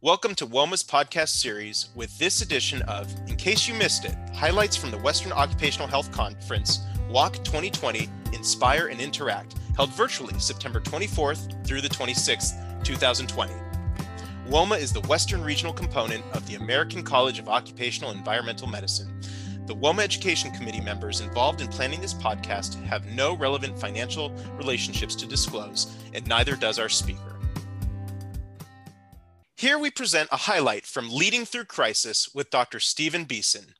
Welcome to WOEMA's podcast series with this edition of In Case You Missed It highlights from the Western Occupational Health Conference WOHC 2020 Inspire and Interact, held virtually September 24th through the 26th, 2020. WOEMA is the Western regional component of the American College of Occupational Environmental Medicine. The WOEMA Education Committee members involved in planning this podcast have no relevant financial relationships to disclose, and neither does our speaker. Here we present a highlight from Leading Through Crisis with Dr. Stephen Beeson.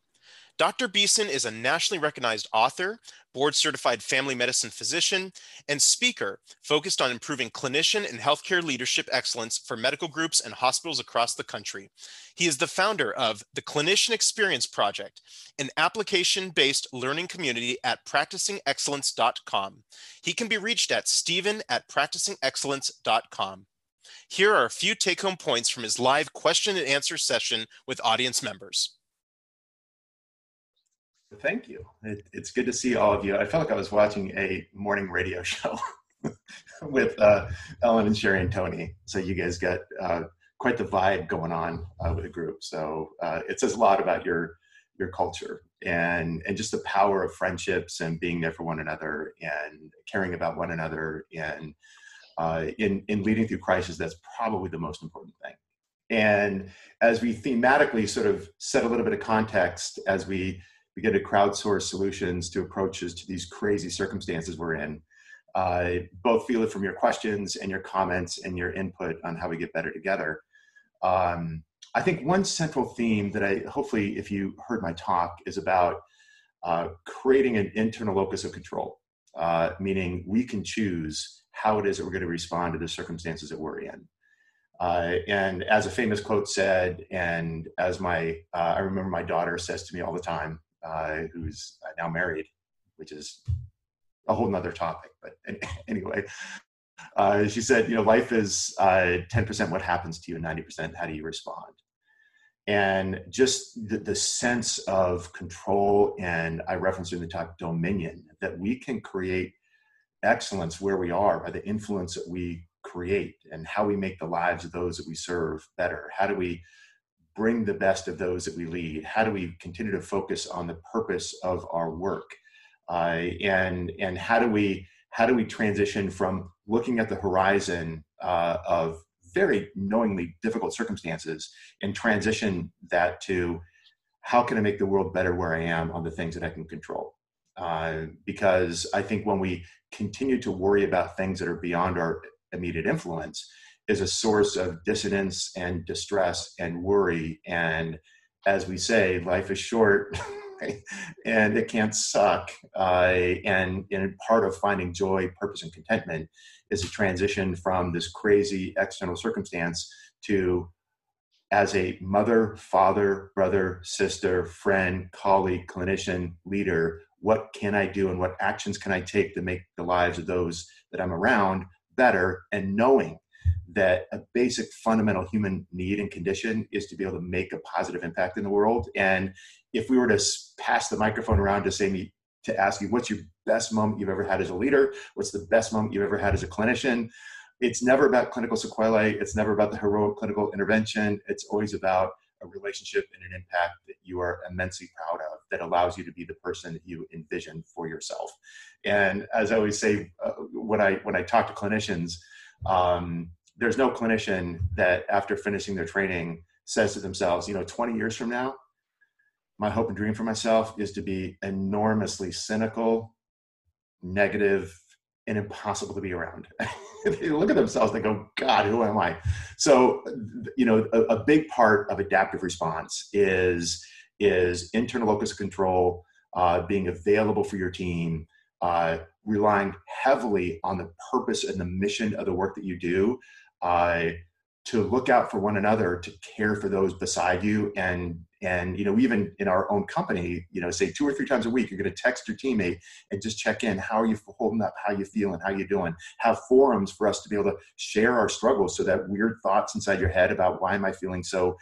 Dr. Beeson is a nationally recognized author, board certified family medicine physician, and speaker focused on improving clinician and healthcare leadership excellence for medical groups and hospitals across the country. He is the founder of the Clinician Experience Project, an application based learning community at practicingexcellence.com. He can be reached at stephen at practicingexcellence.com. Here are a few take home points from his live question and answer session with audience members. Thank you. It, it's good to see all of you. I felt like I was watching a morning radio show with uh, Ellen and Sherry and Tony. So you guys got uh, quite the vibe going on uh, with the group. So uh, it says a lot about your your culture and and just the power of friendships and being there for one another and caring about one another and uh, in, in leading through crisis, that's probably the most important thing. And as we thematically sort of set a little bit of context as we begin to crowdsource solutions to approaches to these crazy circumstances we're in, uh, both feel it from your questions and your comments and your input on how we get better together. Um, I think one central theme that I hopefully, if you heard my talk, is about uh, creating an internal locus of control, uh, meaning we can choose how it is that we're going to respond to the circumstances that we're in. Uh, and as a famous quote said, and as my, uh, I remember my daughter says to me all the time, uh, who's now married, which is a whole nother topic, but anyway, uh, she said, you know, life is 10% uh, what happens to you and 90% how do you respond? And just the, the sense of control and I referenced in the talk dominion that we can create excellence where we are by the influence that we create and how we make the lives of those that we serve better. How do we bring the best of those that we lead? How do we continue to focus on the purpose of our work? Uh, and and how do we how do we transition from looking at the horizon uh, of very knowingly difficult circumstances and transition that to how can I make the world better where I am on the things that I can control? Uh, because I think when we continue to worry about things that are beyond our immediate influence, is a source of dissonance and distress and worry. And as we say, life is short. and it can't suck. Uh, and, and part of finding joy, purpose, and contentment is a transition from this crazy external circumstance to as a mother, father, brother, sister, friend, colleague, clinician, leader, what can I do and what actions can I take to make the lives of those that I'm around better? And knowing that a basic fundamental human need and condition is to be able to make a positive impact in the world. And if we were to pass the microphone around to say me to ask you what's your best moment you've ever had as a leader? What's the best moment you've ever had as a clinician? It's never about clinical sequelae. It's never about the heroic clinical intervention. It's always about a relationship and an impact that you are immensely proud of that allows you to be the person that you envision for yourself. And as I always say, uh, when I when I talk to clinicians, um, there's no clinician that after finishing their training says to themselves, you know, 20 years from now, my hope and dream for myself is to be enormously cynical, negative, and impossible to be around. they look at themselves, they go, God, who am I? So, you know, a, a big part of adaptive response is is internal locus of control, uh, being available for your team, uh, relying heavily on the purpose and the mission of the work that you do, uh, to look out for one another, to care for those beside you, and and you know even in our own company, you know, say two or three times a week, you're going to text your teammate and just check in. How are you holding up? How you feeling? How you doing? Have forums for us to be able to share our struggles, so that weird thoughts inside your head about why am I feeling so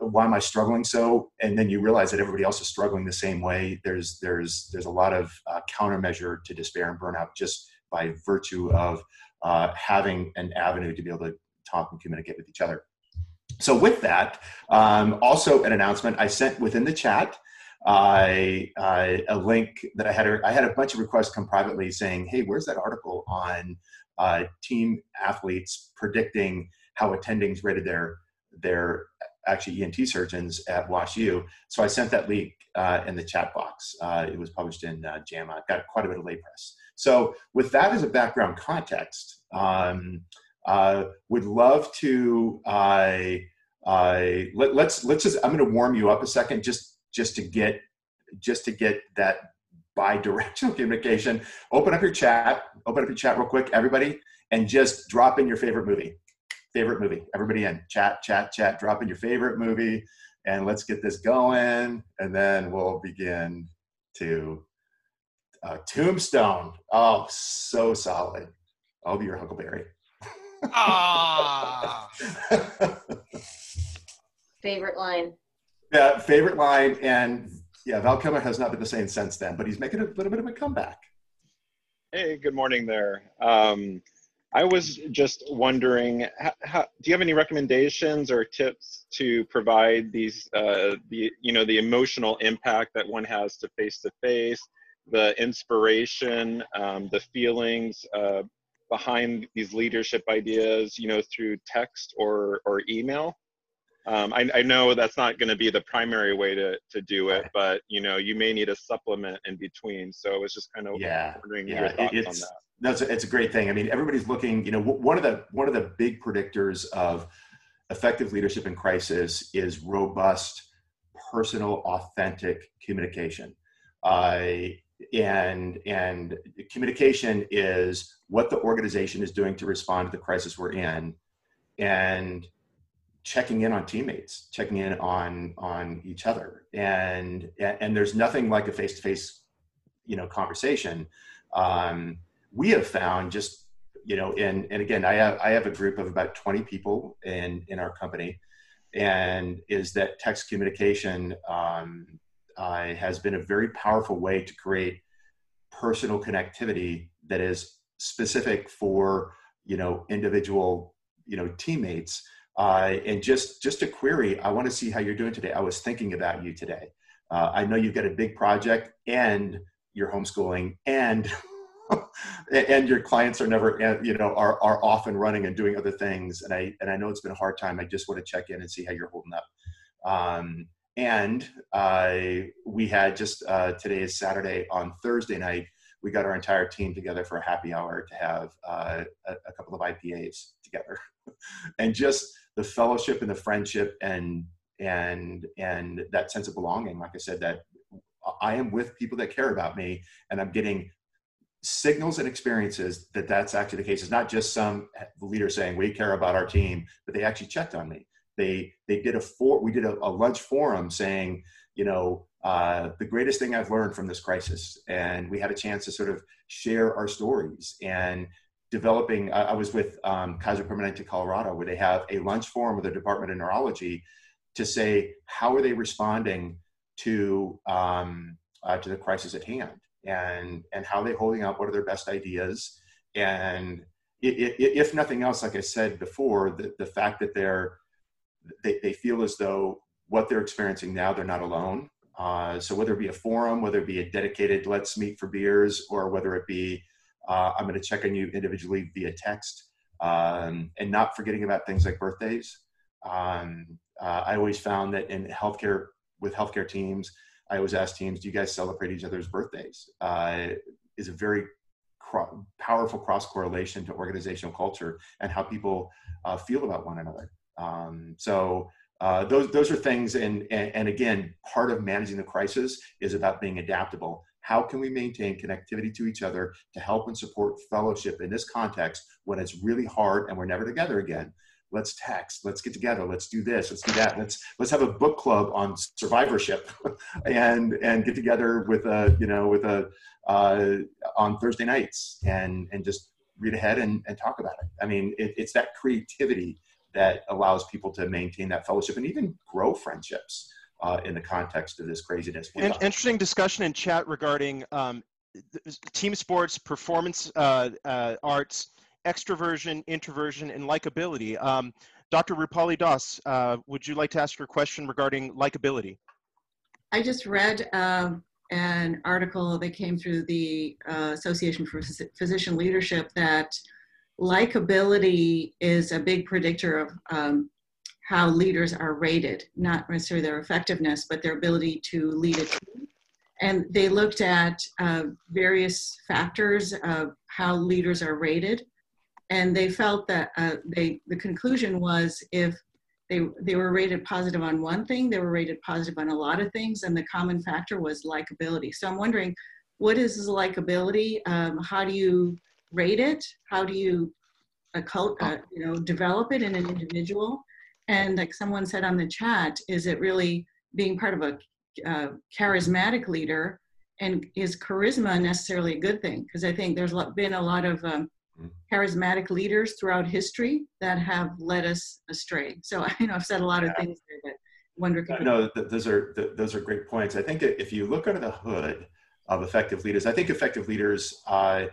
why am I struggling so? And then you realize that everybody else is struggling the same way. There's there's there's a lot of uh, countermeasure to despair and burnout just by virtue of uh, having an avenue to be able to talk and communicate with each other. So with that, um, also an announcement I sent within the chat. I uh, a link that I had. I had a bunch of requests come privately saying, "Hey, where's that article on uh, team athletes predicting how attendings rated their their actually ENT surgeons at WashU?" So I sent that link uh, in the chat box. Uh, it was published in uh, JAMA. Got quite a bit of lay press. So with that as a background context, um, uh, would love to. I let, let's let's just. I'm going to warm you up a second, just just to get just to get that bi-directional communication. Open up your chat. Open up your chat real quick, everybody, and just drop in your favorite movie. Favorite movie. Everybody in chat, chat, chat. Drop in your favorite movie, and let's get this going. And then we'll begin to uh, Tombstone. Oh, so solid. I'll be your Huckleberry. Ah. Favorite line. Yeah, favorite line, and yeah, Val Kilmer has not been the same since then, but he's making a little bit of a comeback. Hey, good morning there. Um, I was just wondering, how, how, do you have any recommendations or tips to provide these, uh, the you know, the emotional impact that one has to face to face, the inspiration, um, the feelings uh, behind these leadership ideas, you know, through text or or email? Um, I, I, know that's not going to be the primary way to, to do it, but you know you may need a supplement in between. So I was just kind of yeah, wondering yeah. your thoughts it's, on that. That's a, it's a great thing. I mean, everybody's looking. You know, one of the one of the big predictors of effective leadership in crisis is robust, personal, authentic communication. Uh, and and communication is what the organization is doing to respond to the crisis we're in, and checking in on teammates, checking in on on each other, and and there's nothing like a face to face, you know, conversation. Um, we have found just you know, and and again, I have I have a group of about 20 people in in our company, and is that text communication um, uh, has been a very powerful way to create personal connectivity that is specific for you know individual you know teammates uh, and just just a query, I want to see how you're doing today. I was thinking about you today. Uh, I know you've got a big project and you're homeschooling and and your clients are never you know are, are off and running and doing other things and i and i know it's been a hard time i just want to check in and see how you're holding up. Um, and uh, we had just uh, today is saturday on thursday night we got our entire team together for a happy hour to have uh, a, a, couple of ipas together. And just the fellowship and the friendship and and and that sense of belonging like i said that i am with people that care about me and i'm getting signals and experiences that that's actually the case it's not just some leader saying we care about our team but they actually checked on me they they did a for we did a, a lunch forum saying you know uh, the greatest thing i've learned from this crisis and we had a chance to sort of share our stories and developing, I, I was with um, Kaiser Permanente Colorado, where they have a lunch forum with the Department of Neurology to say, how are they responding to, um, uh, to the crisis at hand? And, and how they're holding up? What are their best ideas? And if nothing else, like I said before, the, the fact that they're, they, they feel as though what they're experiencing now, they're not alone. Uh, so whether it be a forum, whether it be a dedicated let's meet for beers, or whether it be uh, I'm going to check on you individually via text um, and not forgetting about things like birthdays. Um, uh, I always found that in healthcare, with healthcare teams, I always ask teams, do you guys celebrate each other's birthdays? Uh, is a very cro- powerful cross correlation to organizational culture and how people uh, feel about one another. Um, so uh, those those are things, and, and and again, part of managing the crisis is about being adaptable how can we maintain connectivity to each other to help and support fellowship in this context when it's really hard and we're never together again? Let's text. Let's get together. Let's do this. Let's do that. Let's let's have a book club on survivorship, and and get together with a you know with a uh, on Thursday nights and and just read ahead and, and talk about it. I mean, it, it's that creativity that allows people to maintain that fellowship and even grow friendships uh, in the context of this craziness. In- interesting discussion in chat regarding um, team sports, performance uh, uh, arts, extroversion, introversion, and likability. Um, Dr. Rupali Das, uh, would you like to ask your question regarding likability? I just read um, an article that came through the uh, Association for Physician Leadership that likability is a big predictor of um, how leaders are rated, not necessarily their effectiveness, but their ability to lead a team. And they looked at uh, various factors of how leaders are rated. And they felt that uh, they, the conclusion was if they, they were rated positive on one thing, they were rated positive on a lot of things, and the common factor was likability. So I'm wondering, what is likability? Um, how do you rate it? How do you uh, uh, you know, develop it in an individual? And like someone said on the chat, is it really being part of a uh, charismatic leader? And is charisma necessarily a good thing? Because I think there's been a lot of um. Charismatic leaders throughout history that have led us astray. So I know I've said a lot of yeah. things there, but wonder. If no, th- those are th- those are great points. I think if you look under the hood of effective leaders, I think effective leaders uh,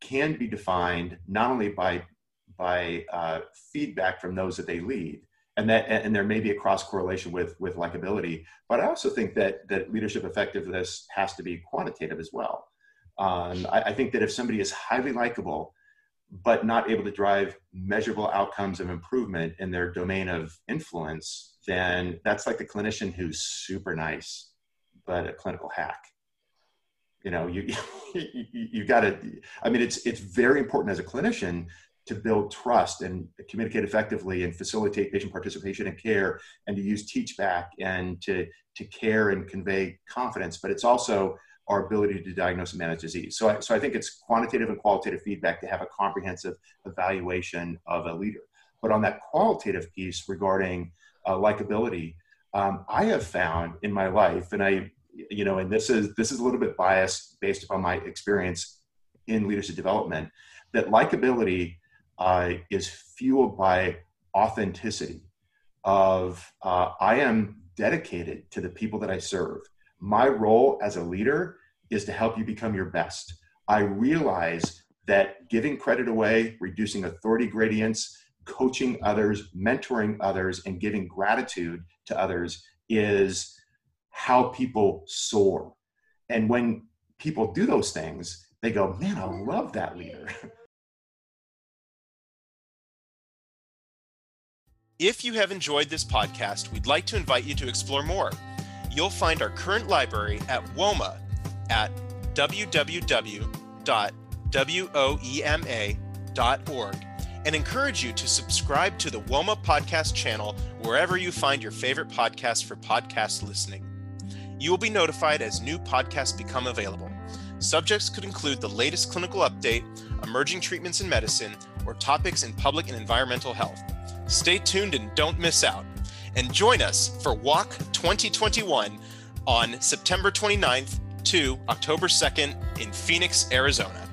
can be defined not only by by uh, feedback from those that they lead, and that and there may be a cross correlation with with likability but i also think that that leadership effectiveness has to be quantitative as well um, I, I, think that if somebody is highly likable but not able to drive measurable outcomes of improvement in their domain of influence then that's like the clinician who's super nice but a clinical hack. You know you you, you got to i mean it's it's very important as a clinician to build trust and communicate effectively and facilitate patient participation and care and to use teach back and to, to care and convey confidence but it's also our ability to diagnose and manage disease. So I, so I think it's quantitative and qualitative feedback to have a comprehensive evaluation of a leader. But on that qualitative piece regarding uh, likability um, i have found in my life and i you know and this is this is a little bit biased based upon my experience in leadership development that likability uh, is fueled by authenticity of uh, i am dedicated to the people that i serve my role as a leader is to help you become your best. I realize that giving credit away reducing authority gradients coaching others mentoring others and giving gratitude to others is how people soar. And when people do those things they go man i love that leader. If you have enjoyed this podcast, we'd like to invite you to explore more. You'll find our current library at WOEMA at www.woema.org and encourage you to subscribe to the WOEMA podcast channel wherever you find your favorite podcast for podcast listening. You will be notified as new podcasts become available. Subjects could include the latest clinical update, emerging treatments in medicine, or topics in public and environmental health. Stay tuned and don't miss out. And join us for WOHC 2021 on September 29th to October 2nd in Phoenix, Arizona.